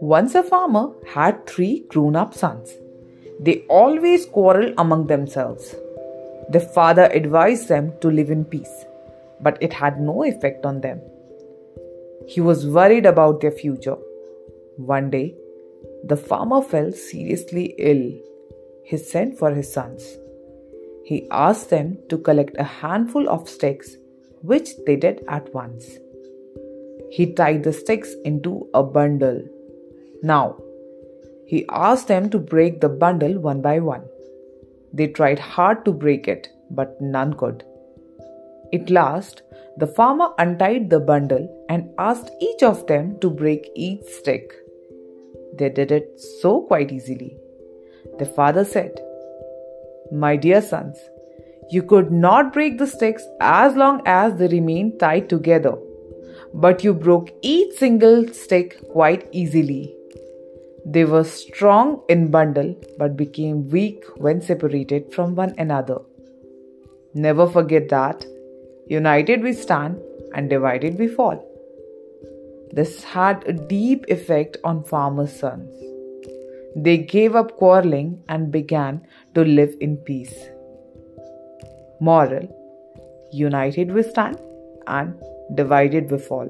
Once a farmer had three grown up sons. They always quarreled among themselves. The father advised them to live in peace, but it had no effect on them. He was worried about their future. One day, the farmer fell seriously ill. He sent for his sons. He asked them to collect a handful of sticks, which they did at once. He tied the sticks into a bundle. Now, he asked them to break the bundle one by one. They tried hard to break it, but none could. At last, the farmer untied the bundle and asked each of them to break each stick. They did it so quite easily. The father said, My dear sons, you could not break the sticks as long as they remained tied together, but you broke each single stick quite easily. They were strong in bundle but became weak when separated from one another. Never forget that united we stand and divided we fall. This had a deep effect on farmers' sons. They gave up quarreling and began to live in peace. Moral United we stand and divided we fall.